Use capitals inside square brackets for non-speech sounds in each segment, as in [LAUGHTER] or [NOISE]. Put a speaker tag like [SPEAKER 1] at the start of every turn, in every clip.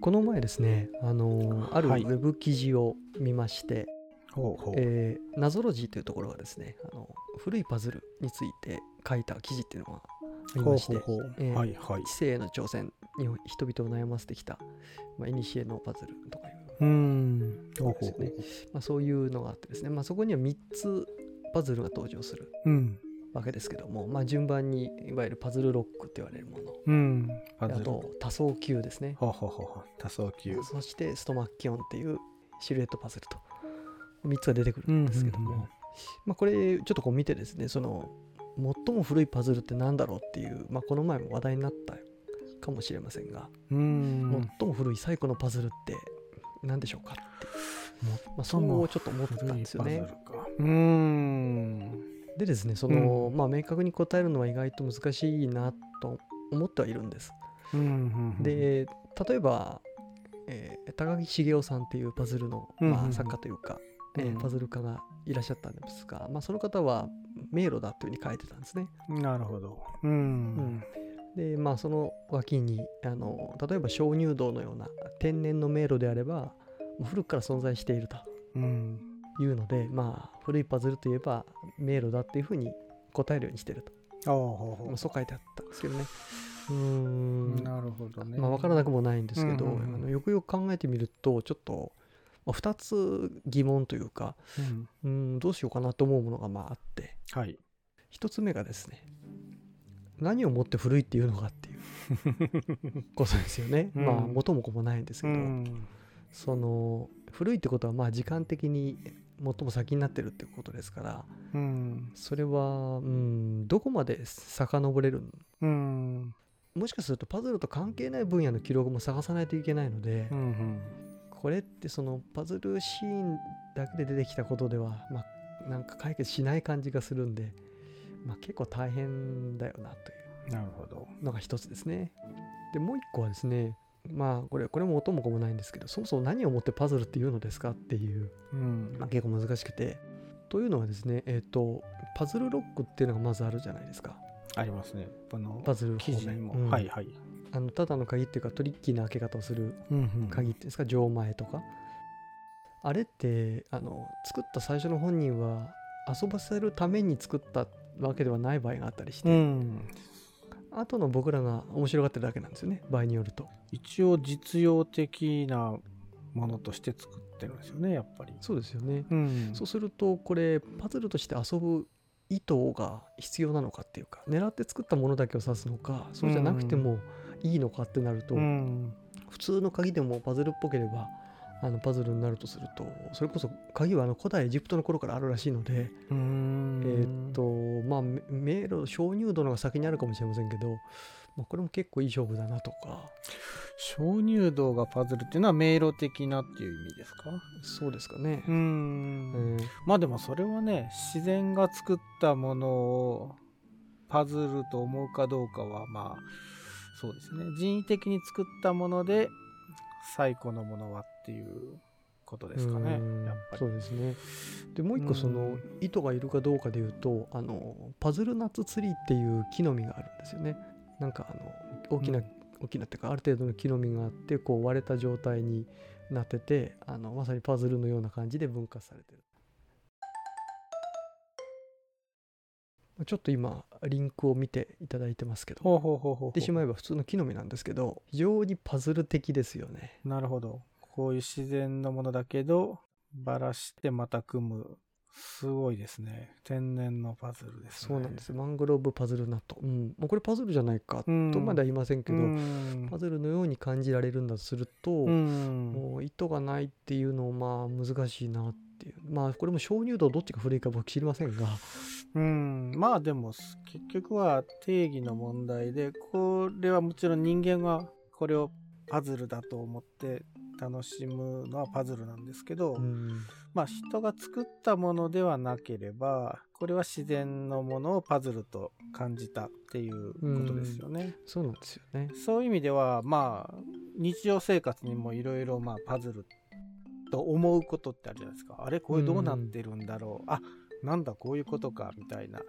[SPEAKER 1] この前ですね、あのーあるウ
[SPEAKER 2] はい
[SPEAKER 1] ェブ記事を見まして、
[SPEAKER 2] ほうほう。
[SPEAKER 1] えーナゾロジーというところがですね、あの古いパズルについて書いた記事っていうのがありまして。知性への挑戦に人々を悩ませてきた、まあ、古のパズルとかいう、
[SPEAKER 2] うーん。
[SPEAKER 1] そういうのがあってですね、まあ、そこには3つパズルが登場する
[SPEAKER 2] う。うん。
[SPEAKER 1] わけですけども、まあ、順番にいわゆるパズルロックって言われるもの、
[SPEAKER 2] うん。
[SPEAKER 1] あと多層球ですね、
[SPEAKER 2] うほうほうほう。多層級。
[SPEAKER 1] そしてストマッキオンっていうシルエットパズルと3つが出てくるんですけども、
[SPEAKER 2] うんうんうん
[SPEAKER 1] まあ、これちょっとこう見てですねその最も古いパズルって何だろうっていう、まあ、この前も話題になったかもしれませんが、
[SPEAKER 2] うーん。
[SPEAKER 1] 最も古い最古のパズルって何でしょうかってまあ、そうちょっと思ったんですよね。
[SPEAKER 2] うーん。
[SPEAKER 1] でですねその、まあ、明確に答えるのは意外と難しいなと思ってはいるんです。
[SPEAKER 2] うんうんうん、
[SPEAKER 1] で例えば、えー高木茂雄さんっていうパズルの、
[SPEAKER 2] うんうんうん
[SPEAKER 1] まあ、作家というか、えー
[SPEAKER 2] うん
[SPEAKER 1] パズル家がいらっしゃったんですが、まあ、その方は迷路だというふうに書いてたんですね。
[SPEAKER 2] なるほど。うん。
[SPEAKER 1] でまあその脇にあの例えば鍾乳洞のような天然の迷路であれば古くから存在していると
[SPEAKER 2] うん。
[SPEAKER 1] いうのでまあ古いパズルといえば迷路だっていうふうに答えるようにしてると、
[SPEAKER 2] あ
[SPEAKER 1] そう書いてあったんですけどね。[LAUGHS] うーん
[SPEAKER 2] う。なるほどね。
[SPEAKER 1] まあ、分からなくもないんですけど、
[SPEAKER 2] うんうんうん
[SPEAKER 1] あのよくよく考えてみるとちょっと、まあ、2つ疑問というか
[SPEAKER 2] うん。
[SPEAKER 1] うんどうしようかなと思うものがまああって
[SPEAKER 2] はい。
[SPEAKER 1] 1つ目がですね何をもって古いっていうのかっていう [LAUGHS] ことですよね、
[SPEAKER 2] うん
[SPEAKER 1] まあ元も子もないんですけど、
[SPEAKER 2] うん。
[SPEAKER 1] その古いってことはまあ時間的に最も先になってるってことですから
[SPEAKER 2] うん。
[SPEAKER 1] それはうんどこまで遡れる
[SPEAKER 2] うん。
[SPEAKER 1] もしかするとパズルと関係ない分野の記録も探さないといけないので、
[SPEAKER 2] うん。
[SPEAKER 1] これってそのパズルシーンだけで出てきたことでは、まあ、なんか解決しない感じがするんで、まあ、結構大変だよなとい。うのが一つですね。でもう一個はですねまあこれこれも音も子もないんですけどそもそも何をもってパズルっていうのですかっていう、
[SPEAKER 2] うん。
[SPEAKER 1] まあ、結構難しくてというのはですねえっ、とパズルロックっていうのがまずあるじゃないですか
[SPEAKER 2] ありますね。この
[SPEAKER 1] パズル
[SPEAKER 2] 記事にも。
[SPEAKER 1] うん
[SPEAKER 2] はいはい。
[SPEAKER 1] あのただの鍵っていうかトリッキーな開け方をする
[SPEAKER 2] うんうん
[SPEAKER 1] 鍵っていうんですか？錠前とかあれってあの作った最初の本人は遊ばせるために作ったわけではない場合があったりして、
[SPEAKER 2] うん。
[SPEAKER 1] 後の僕らが面白がってるだけなんですよね場合によると
[SPEAKER 2] 一応実用的なものとして作ってるんですよね、やっぱり。
[SPEAKER 1] そうですよね、
[SPEAKER 2] うん。
[SPEAKER 1] そうするとこれパズルとして遊ぶ意図が必要なのかっていうか狙って作ったものだけを指すのかそうじゃなくてもいいのかってなると、
[SPEAKER 2] うん。
[SPEAKER 1] 普通の鍵でもパズルっぽければあのパズルになるとするとそれこそ鍵はあの古代エジプトの頃からあるらしいので、
[SPEAKER 2] うん。
[SPEAKER 1] えーっとまあめ迷路鍾乳洞の方が先にあるかもしれませんけど、まあ、これも結構いい勝負だなとか。
[SPEAKER 2] 鍾乳洞がパズルっていうのは迷路的なっていう意味ですか？
[SPEAKER 1] そうですかね。
[SPEAKER 2] う。ん。
[SPEAKER 1] えー。
[SPEAKER 2] まあでもそれはね自然が作ったものをパズルと思うかどうかはまあそうですね。人為的に作ったもので最古のものはっていうことですかね
[SPEAKER 1] うん
[SPEAKER 2] やっぱり
[SPEAKER 1] そうですね。でもう一個その
[SPEAKER 2] うん
[SPEAKER 1] 意図がいるかどうかでいうとあのパズルナッツツリーっていう木の実があるんですよね。なんかあの大きな、
[SPEAKER 2] うん
[SPEAKER 1] 大きなっていうかある程度の木の実があってこう割れた状態になっててあのまさにパズルのような感じで分割されてる。ちょっと今リンクを見ていただいてますけど
[SPEAKER 2] ほうほうほうほうほ
[SPEAKER 1] 言ってしまえば普通の木の実なんですけど非常にパズル的ですよね。
[SPEAKER 2] なるほどこういう自然のものだけどばらしてまた組む。すごいですね。天然のパズルですね。
[SPEAKER 1] そうなんですよ。マングローブパズルナット。うん、もうこれパズルじゃないかと
[SPEAKER 2] うん。
[SPEAKER 1] までは言いませんけど、
[SPEAKER 2] うん。
[SPEAKER 1] パズルのように感じられるんだとすると、
[SPEAKER 2] うん。
[SPEAKER 1] もう意図がないっていうのまあ難しいなっていう。まあこれも鍾乳洞どっちが古いか僕知りませんが。
[SPEAKER 2] うん、まあでもす結局は定義の問題でこれはもちろん人間がこれをパズルだと思って楽しむのはパズルなんですけど、
[SPEAKER 1] うん。
[SPEAKER 2] まあ人が作ったものではなければこれは自然のものをパズルと感じたっていうことですよね。
[SPEAKER 1] そうなんですよね。
[SPEAKER 2] そういう意味ではまあ日常生活にもいろいろまあパズルと思うことってあるじゃないですか。あれこれどうなってるんだろう。あなんだこういうことかみたいな。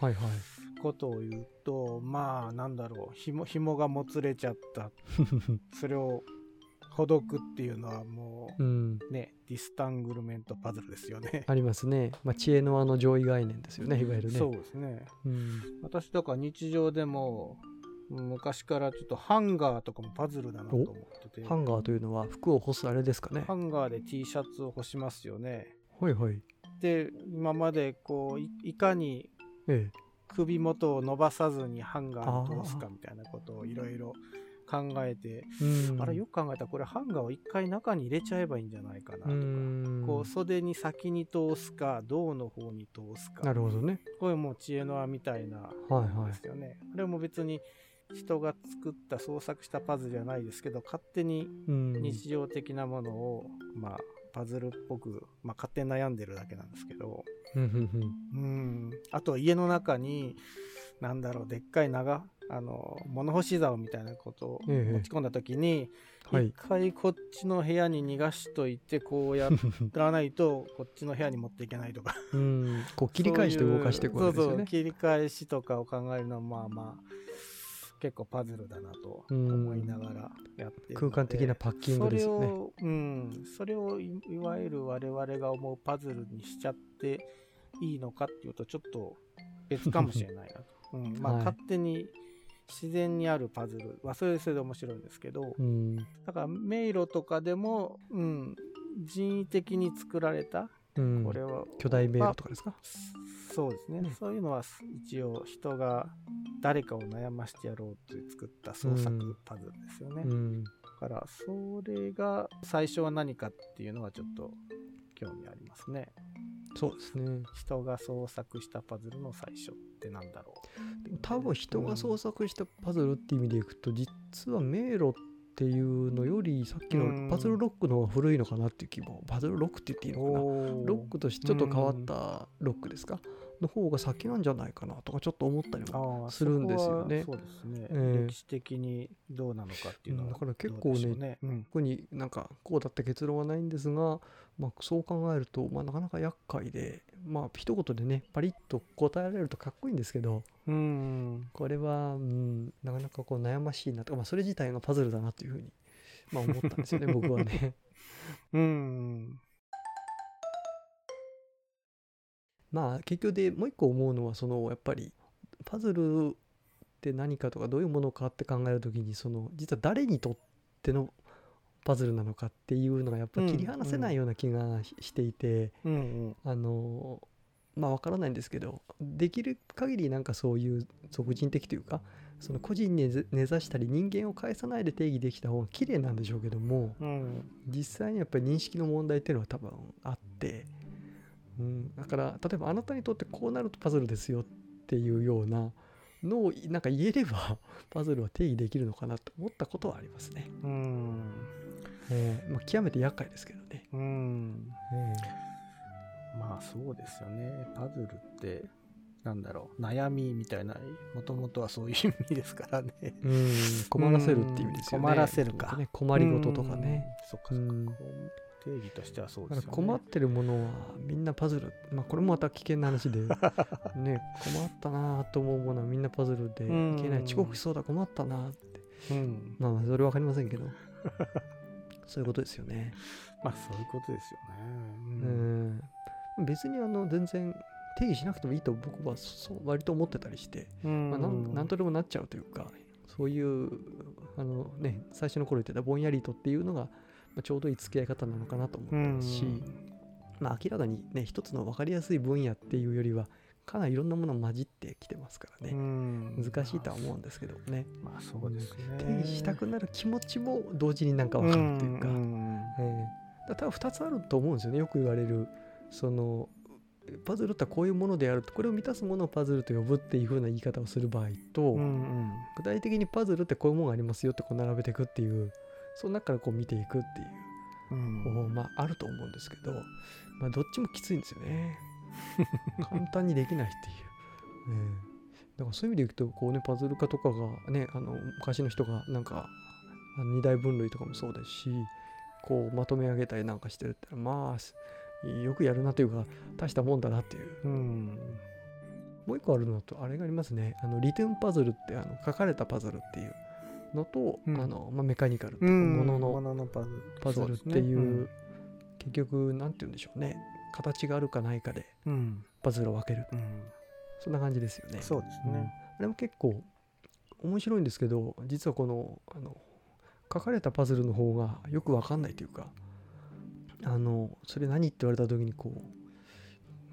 [SPEAKER 1] はいはい。
[SPEAKER 2] ことを言うとまあなんだろう。紐紐がもつれちゃった。[LAUGHS] それをほどくっていうのはも
[SPEAKER 1] うん。
[SPEAKER 2] うねディスタングルメントパズルですよね。[LAUGHS]
[SPEAKER 1] ありますね、まあ、知恵のあの上位概念ですよねいわゆるね。
[SPEAKER 2] そうですね。
[SPEAKER 1] うん。
[SPEAKER 2] 私とか日常でも昔からちょっとハンガーとかもパズルだなと思ってて。
[SPEAKER 1] ハンガーというのは服を干すあれですかね。
[SPEAKER 2] ハンガーで T シャツを干しますよね。
[SPEAKER 1] はいはい。
[SPEAKER 2] で今までこういいかに
[SPEAKER 1] え。
[SPEAKER 2] 首元を伸ばさずにハンガーに通すかみたいなことをいろいろ考えて
[SPEAKER 1] えうん。
[SPEAKER 2] あれよく考えたらこれハンガーを一回中に入れちゃえばいいんじゃないかなとか
[SPEAKER 1] うん。
[SPEAKER 2] こう袖に先に通すか胴の方に通すか
[SPEAKER 1] なるほどね
[SPEAKER 2] これもう知恵の輪みたいな
[SPEAKER 1] はい
[SPEAKER 2] で
[SPEAKER 1] はい。
[SPEAKER 2] すよね。あれも別に人が作った創作したパズルじゃないですけど勝手に
[SPEAKER 1] うん。
[SPEAKER 2] 日常的なものを、まあパズルっぽく、まあ、勝手に悩んでるだけなんですけど
[SPEAKER 1] うんうんうん。
[SPEAKER 2] うん。あとは家の中になんだろうでっかい長あの物干し竿みたいなことを
[SPEAKER 1] ええ。
[SPEAKER 2] 持ち込んだ時に、
[SPEAKER 1] はい。
[SPEAKER 2] 一回こっちの部屋に逃がしといてこうやらないと [LAUGHS] こっちの部屋に持っていけないとか。
[SPEAKER 1] うん。こう切り返して動かしていくわけですよね。
[SPEAKER 2] そうそう切り返しとかを考えるのはまあまあ結構パズルだなと思いながらやって
[SPEAKER 1] 空間的なパッキングですよね。
[SPEAKER 2] それを、うん、それをいいわゆる我々が思うパズルにしちゃっていいのかっていうとちょっと別かもしれないなと、うん。まあ、
[SPEAKER 1] はい。
[SPEAKER 2] 勝手に自然にあるパズルはそれでそれで面白いんですけど、
[SPEAKER 1] うん。
[SPEAKER 2] だから迷路とかでも、うん、人為的に作られた
[SPEAKER 1] うん。
[SPEAKER 2] これは、
[SPEAKER 1] 巨大迷路とかですか？
[SPEAKER 2] そうですね、
[SPEAKER 1] ね
[SPEAKER 2] そういうのは一応人が誰かを悩ましてやろうって作った創作パズルですよね、
[SPEAKER 1] うん。
[SPEAKER 2] だからそれが最初は何かっていうのはちょっと興味ありますね。
[SPEAKER 1] そうですね。
[SPEAKER 2] 人が創作したパズルの最初ってなんだろ
[SPEAKER 1] でも多分人が創作したパズルっていう意味でいくと実は迷路っていうのよりさっき
[SPEAKER 2] うん
[SPEAKER 1] のパズルロックの方が古いのかなっていう気も。パズルロックって言っていいのかな。
[SPEAKER 2] お
[SPEAKER 1] ロックとしてちょっと変わったロックですか？の方が先なんじゃないかなとかちょっと思ったりもするんですよね。
[SPEAKER 2] そうですね、
[SPEAKER 1] ええ。
[SPEAKER 2] 歴史的にどうなのかっていうのは
[SPEAKER 1] うん。だから結構ね
[SPEAKER 2] ね。うん。
[SPEAKER 1] 特になんかこうだった結論はないんですが、まあ、そう考えると、まあ、なかなか厄介でまあ一言でねパリッと答えられるとかっこいいんですけど
[SPEAKER 2] うん。
[SPEAKER 1] これは、うん、なかなかこう悩ましいなとか、まあ、それ自体がパズルだなというふうに、まあ、思ったんですよね僕はね。[LAUGHS]
[SPEAKER 2] うん
[SPEAKER 1] まあ結局でもう一個思うのはそのやっぱりパズルって何かとかどういうものかって考えるときにその実は誰にとってのパズルなのかっていうのがやっぱり切り離せないような気がししていて、
[SPEAKER 2] うんうん。
[SPEAKER 1] あのまあわからないんですけどできる限りなんかそういう俗人的というかその個人に根根ざしたり人間を介さないで定義できた方が綺麗なんでしょうけども
[SPEAKER 2] うん。
[SPEAKER 1] 実際にやっぱり認識の問題っていうのは多分あって、うん、だから例えばあなたにとってこうなるとパズルですよっていうようなのをなんか言えれば [LAUGHS] パズルは定義できるのかなと思ったことはありますね。
[SPEAKER 2] うん
[SPEAKER 1] えーまあ、極めて厄介ですけどね。
[SPEAKER 2] うん
[SPEAKER 1] え
[SPEAKER 2] まあそうですよね。パズルって、なんだろう、悩みみたいな、もともとはそういう意味ですからね。
[SPEAKER 1] ーうん困らせるっていう意味ですよね。
[SPEAKER 2] 困らせるか
[SPEAKER 1] ね、困りごととかね。
[SPEAKER 2] うん。そっかそっか。定義としてはそう
[SPEAKER 1] だ
[SPEAKER 2] ですよね。
[SPEAKER 1] 困ってるものはみんなパズル、まあ、これもまた危険な話で。[LAUGHS] ね困ったなと思うものはみんなパズルでい
[SPEAKER 2] うん。
[SPEAKER 1] けない遅刻しそうだ困ったなって。
[SPEAKER 2] うん。
[SPEAKER 1] まあまあそれ分かりませんけど。そういうことですよね。[LAUGHS]
[SPEAKER 2] まあそういうことですよ
[SPEAKER 1] う
[SPEAKER 2] ね。
[SPEAKER 1] ん。別にあの全然定義しなくてもいいと僕はそう割と思ってたりして、
[SPEAKER 2] うん。
[SPEAKER 1] まあ、なんなんとでもなっちゃうというかそういうあのね最初の頃言ってたぼんやりとっていうのがまあちょうどいい付き合い方なのかなと思ってますし、まあ明らかにね一つの分かりやすい分野っていうよりはかなりいろんなもの混じってきてますからね、
[SPEAKER 2] 難
[SPEAKER 1] 難しいとは思うんですけどね。
[SPEAKER 2] まあそうですね。
[SPEAKER 1] 定義したくなる気持ちも同時になんか分かるっていうか、
[SPEAKER 2] ん
[SPEAKER 1] ええ。だ多分2つあると思うんですよね。よく言われるそのパズルってこういうものであるとこれを満たすものをパズルと呼ぶっていう風な言い方をする場合と、
[SPEAKER 2] うんうん。
[SPEAKER 1] 具体的にパズルってこういうものがありますよってこう並べていくっていうその中からこう見ていくっていう
[SPEAKER 2] うん。
[SPEAKER 1] 方法まああると思うんですけど、まあ、どっちもきついんですよね。[LAUGHS] 簡単にできないっていう、ええだからそういう意味でいくとこうねパズル化とかがねあの昔の人がなんか二大分類とかもそうですしこうまとめ上げたりなんかしてるってまあよくやるなというか大したもんだなっていう。
[SPEAKER 2] うん。
[SPEAKER 1] もう一個あるのとあれがありますね。あのリトゥーンパズルってあの書かれたパズルっていうのと、
[SPEAKER 2] うん。
[SPEAKER 1] あのまあ、メカニカルって
[SPEAKER 2] う
[SPEAKER 1] いうんものの
[SPEAKER 2] パズル。
[SPEAKER 1] って
[SPEAKER 2] そう
[SPEAKER 1] う結局なんて言うんでしょうね。形があるかないかで
[SPEAKER 2] うん。
[SPEAKER 1] パズルを分ける。
[SPEAKER 2] うん。
[SPEAKER 1] そんな感じですよね。
[SPEAKER 2] そうですね。
[SPEAKER 1] あれも結構面白いんですけど実はこのあの書かれたパズルの方がよく分かんないというかあのそれ何って言われた時にこ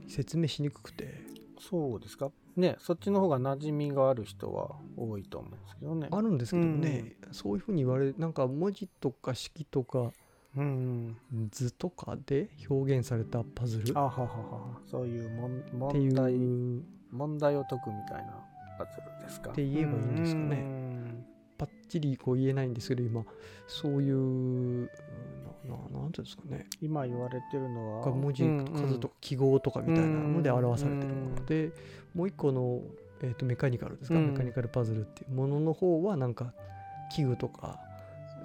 [SPEAKER 1] う説明しにくくて。
[SPEAKER 2] そうですか？ねそっちの方が馴染みがある人は多いと思うんですけどね。
[SPEAKER 1] あるんですけどね、そういうふうに言われなんか文字とか式とか
[SPEAKER 2] うん
[SPEAKER 1] 図とかで表現されたパズル
[SPEAKER 2] あははは。そういうもん問題
[SPEAKER 1] う。
[SPEAKER 2] 問題を解くみたいなパズルですか。
[SPEAKER 1] って言えばいいんですかね。
[SPEAKER 2] ね
[SPEAKER 1] パッチリこう言えないんですけど今そういうなななんていうんですかね。
[SPEAKER 2] 今言われてるのは
[SPEAKER 1] 文字数とか記号とかみたいなので表されてるものでもう一個の、えー、とメカニカルですか、
[SPEAKER 2] うん。
[SPEAKER 1] メカニカルパズルっていうものの方はなんか器具とか、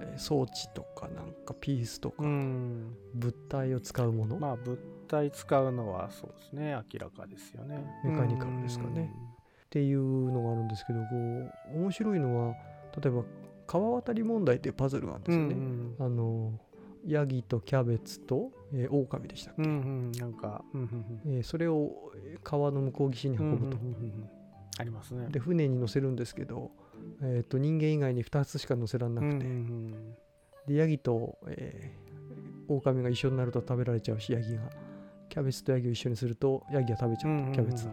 [SPEAKER 1] えー装置とかなんかピースとか
[SPEAKER 2] うん、うん
[SPEAKER 1] 物体を使うもの、
[SPEAKER 2] まあ物体使うのはそうですね。明らかですよね。
[SPEAKER 1] メカニカルですかね。っていうのがあるんですけどこう面白いのは例えば川渡り問題っていうパズルがあるんですよね。
[SPEAKER 2] うん。
[SPEAKER 1] あのヤギとキャベツと、えー、狼でしたっけ、
[SPEAKER 2] うんうんうんなんかうんうんうん。
[SPEAKER 1] えーそれをえー川の向こう岸に運ぶと、
[SPEAKER 2] うんうんうんうんありますね。
[SPEAKER 1] で船に乗せるんですけど、えー、と人間以外に2つしか乗せられなくて、
[SPEAKER 2] うんうん
[SPEAKER 1] でヤギと、えー、狼が一緒になると食べられちゃうしヤギが。キャベツとヤギを一緒にするとヤギが食べちゃう、
[SPEAKER 2] うんうんうん
[SPEAKER 1] キャベツ。を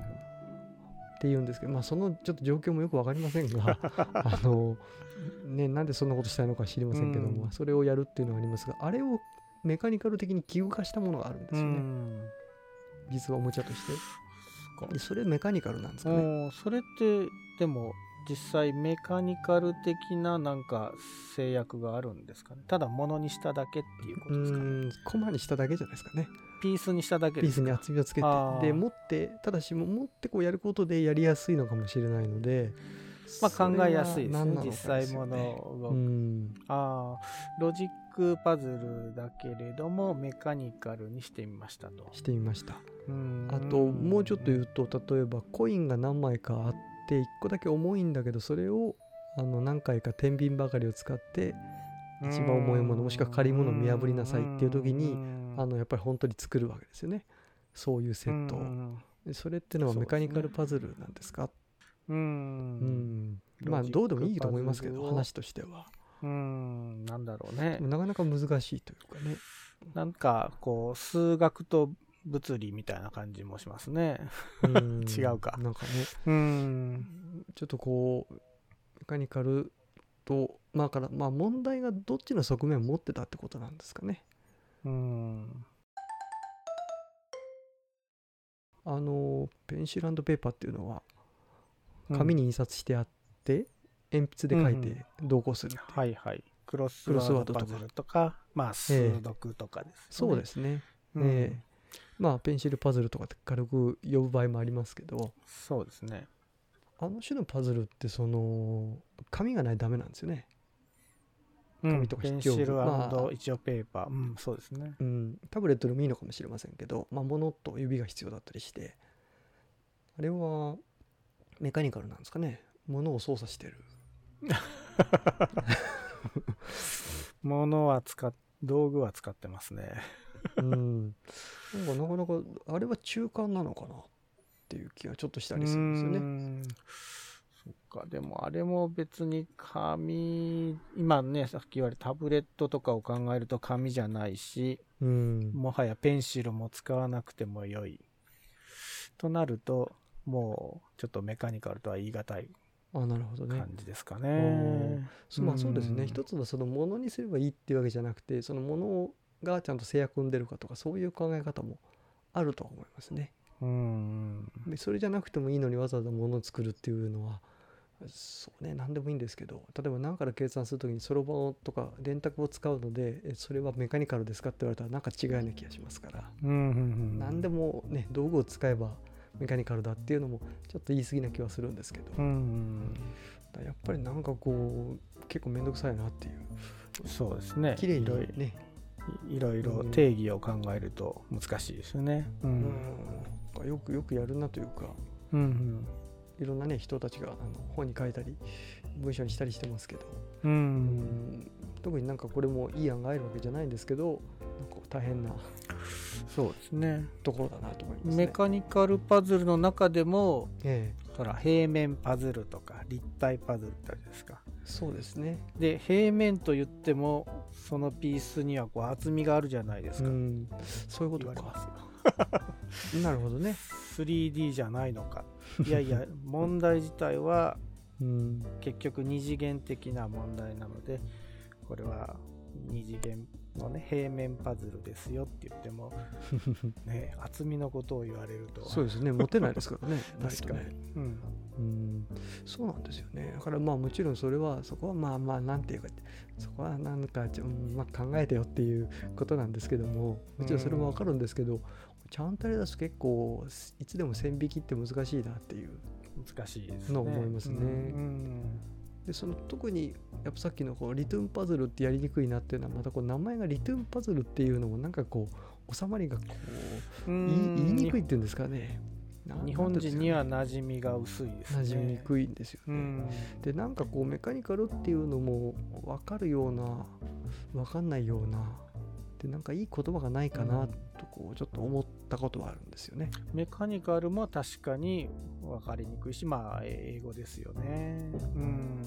[SPEAKER 1] っていうんですけど、まあ、そのちょっと状況もよく分かりませんが [LAUGHS] あの、ね、なんでそんなことしたいのか知りませんけども、
[SPEAKER 2] うん。
[SPEAKER 1] それをやるっていうのがありますがあれをメカニカル的に器具化したものがあるんです
[SPEAKER 2] う
[SPEAKER 1] よね、
[SPEAKER 2] ん。
[SPEAKER 1] 実はおもちゃとして。
[SPEAKER 2] そ
[SPEAKER 1] れメカニカルなんですかね。
[SPEAKER 2] それってでも実際メカニカル的ななんか制約があるんですかね。ただ物にしただけっていうこ
[SPEAKER 1] う
[SPEAKER 2] とですか
[SPEAKER 1] ーんコマにしただけじゃないですかね。
[SPEAKER 2] ピースにしただけ
[SPEAKER 1] ピースに厚みをつけて。で持ってただしも持ってこうやることでやりやすいのかもしれないので
[SPEAKER 2] まあ考えやすいですね
[SPEAKER 1] それは何なのか
[SPEAKER 2] 実際
[SPEAKER 1] ですよ
[SPEAKER 2] 物
[SPEAKER 1] ね
[SPEAKER 2] を、
[SPEAKER 1] うん。
[SPEAKER 2] ああロジックパズルだけれどもメカニカルにしてみましたと。
[SPEAKER 1] してみました。
[SPEAKER 2] うん。
[SPEAKER 1] あともうちょっと言うと例えばコインが何枚かあって1個だけ重いんだけどそれをあの何回か天秤ばかりを使って一番重いものもしくは軽いものを見破りなさいっていう時にあのやっぱり本当に作るわけですよね。そういうセットを。それってのはメカニカルパズルなんですか？
[SPEAKER 2] う
[SPEAKER 1] うん。んまあどうでもいいと思いますけど話としては。
[SPEAKER 2] うん。なんだろうね。
[SPEAKER 1] なかなか難しいというかね。
[SPEAKER 2] なんかこう数学と物理みたいな感じもしますね。
[SPEAKER 1] うん。[LAUGHS]
[SPEAKER 2] 違うか。
[SPEAKER 1] なんかね。
[SPEAKER 2] うん。
[SPEAKER 1] ちょっとこうメカニカルとまあからまあ問題がどっちの側面を持ってたってことなんですかね。
[SPEAKER 2] うん
[SPEAKER 1] あのペンシルペーパーっていうのは紙に印刷してあって、鉛筆で書いて同行するう、
[SPEAKER 2] はいはい。クロス
[SPEAKER 1] ワ
[SPEAKER 2] ワ
[SPEAKER 1] ードとか
[SPEAKER 2] とかまあ数読とかです、ね。
[SPEAKER 1] そうですね、
[SPEAKER 2] うん。
[SPEAKER 1] ええまあペンシルパズルとかって軽く呼ぶ場合もありますけど。
[SPEAKER 2] そうですね。
[SPEAKER 1] あの種のパズルってその紙がないとダメなんですよね。紙とか
[SPEAKER 2] ペン
[SPEAKER 1] 筆記用具
[SPEAKER 2] シル
[SPEAKER 1] まあ
[SPEAKER 2] 一応ペーパー、うんそうですね。
[SPEAKER 1] うん、タブレットでもいいのかもしれませんけど、まあ、物と指が必要だったりしてあれはメカニカルなんですかね。物を操作してる。[LAUGHS]
[SPEAKER 2] 物は使っ道具は使ってますね
[SPEAKER 1] うん。なんかなかなかあれは中間なのかなっていう気がちょっとしたりするんですよね。
[SPEAKER 2] ねそっか。でもあれも別に紙今ねさっき言われたタブレットとかを考えると紙じゃないし
[SPEAKER 1] うん。
[SPEAKER 2] もはやペンシルも使わなくても良い。となるともうちょっとメカニカルとは言い難い
[SPEAKER 1] あなるほどね。
[SPEAKER 2] 感じですかね。
[SPEAKER 1] まあそうです
[SPEAKER 2] うん。
[SPEAKER 1] ね一つはそのものにすればいいっていうわけじゃなくてそのものがちゃんと制約を生んでるかとかそういう考え方もあるとは思いますね。
[SPEAKER 2] うん
[SPEAKER 1] でそれじゃなくてもいいのにわざわざ物を作るっていうのはそうね何でもいいんですけど例えば何から計算するときにそろばんとか電卓を使うのでえそれはメカニカルですかって言われたらなんか違うような気がしますから、
[SPEAKER 2] うんうんうん
[SPEAKER 1] 何でもね道具を使えばメカニカルだっていうのもちょっと言い過ぎな気はするんですけど、
[SPEAKER 2] うん
[SPEAKER 1] やっぱりなんかこう結構面倒くさいなっていう。
[SPEAKER 2] そうですね。
[SPEAKER 1] 綺麗にね
[SPEAKER 2] いろいろ定義を考えると難しいですよね。う
[SPEAKER 1] うんん、よくよくやるなというか
[SPEAKER 2] うんうん
[SPEAKER 1] いろんなね人たちがあの本に書いたり文章にしたりしてますけど、
[SPEAKER 2] う
[SPEAKER 1] うんん、特になんかこれもいい案があるわけじゃないんですけどなんか大変な
[SPEAKER 2] そうですね。
[SPEAKER 1] ところだなと思いますね。
[SPEAKER 2] メカニカルパズルの中でも
[SPEAKER 1] ええ
[SPEAKER 2] ほら平面パズルとか立体パズルってあるじゃないですか。
[SPEAKER 1] そうですね。
[SPEAKER 2] で平面と言ってもそのピースにはこう厚みがあるじゃないですか。
[SPEAKER 1] うん、そういうことか。
[SPEAKER 2] すよ。[LAUGHS]
[SPEAKER 1] なるほどね。
[SPEAKER 2] 3D じゃないのか。[LAUGHS] いやいや問題自体は
[SPEAKER 1] うん、
[SPEAKER 2] 結局二次元的な問題なのでこれは二次元のね平面パズルですよって言っても [LAUGHS] ね厚みのことを言われると
[SPEAKER 1] そうですね。持てないですからね。[LAUGHS]
[SPEAKER 2] 確かに
[SPEAKER 1] ね
[SPEAKER 2] うん
[SPEAKER 1] うん、そうなんですよね。だからまあもちろんそれはそこはまあまあなんていうかそこはなんかちょ、うんまあ、考えてよっていうことなんですけどももちろんそれもわかるんですけど、ちゃんとあれだと結構いつでも線引きって難しいなっていう
[SPEAKER 2] 難しいですね
[SPEAKER 1] の思いますね
[SPEAKER 2] うん
[SPEAKER 1] でその特にやっぱさっきのこうリトゥーンパズルってやりにくいなっていうのはまたこう名前がリトゥーンパズルっていうのもなんかこう収まりがこう
[SPEAKER 2] うん
[SPEAKER 1] 言いにくいっていうんですかね。な
[SPEAKER 2] 日本人には馴染みが薄いです
[SPEAKER 1] ね。馴染みにくいんですよね、
[SPEAKER 2] うん。
[SPEAKER 1] でなんかこうメカニカルっていうのも分かるような分かんないようなでなんかいい言葉がないかなとこうちょっと思ったことはあるんですよね。
[SPEAKER 2] メカニカルも確かに分かりにくいしまあ英語ですよねうん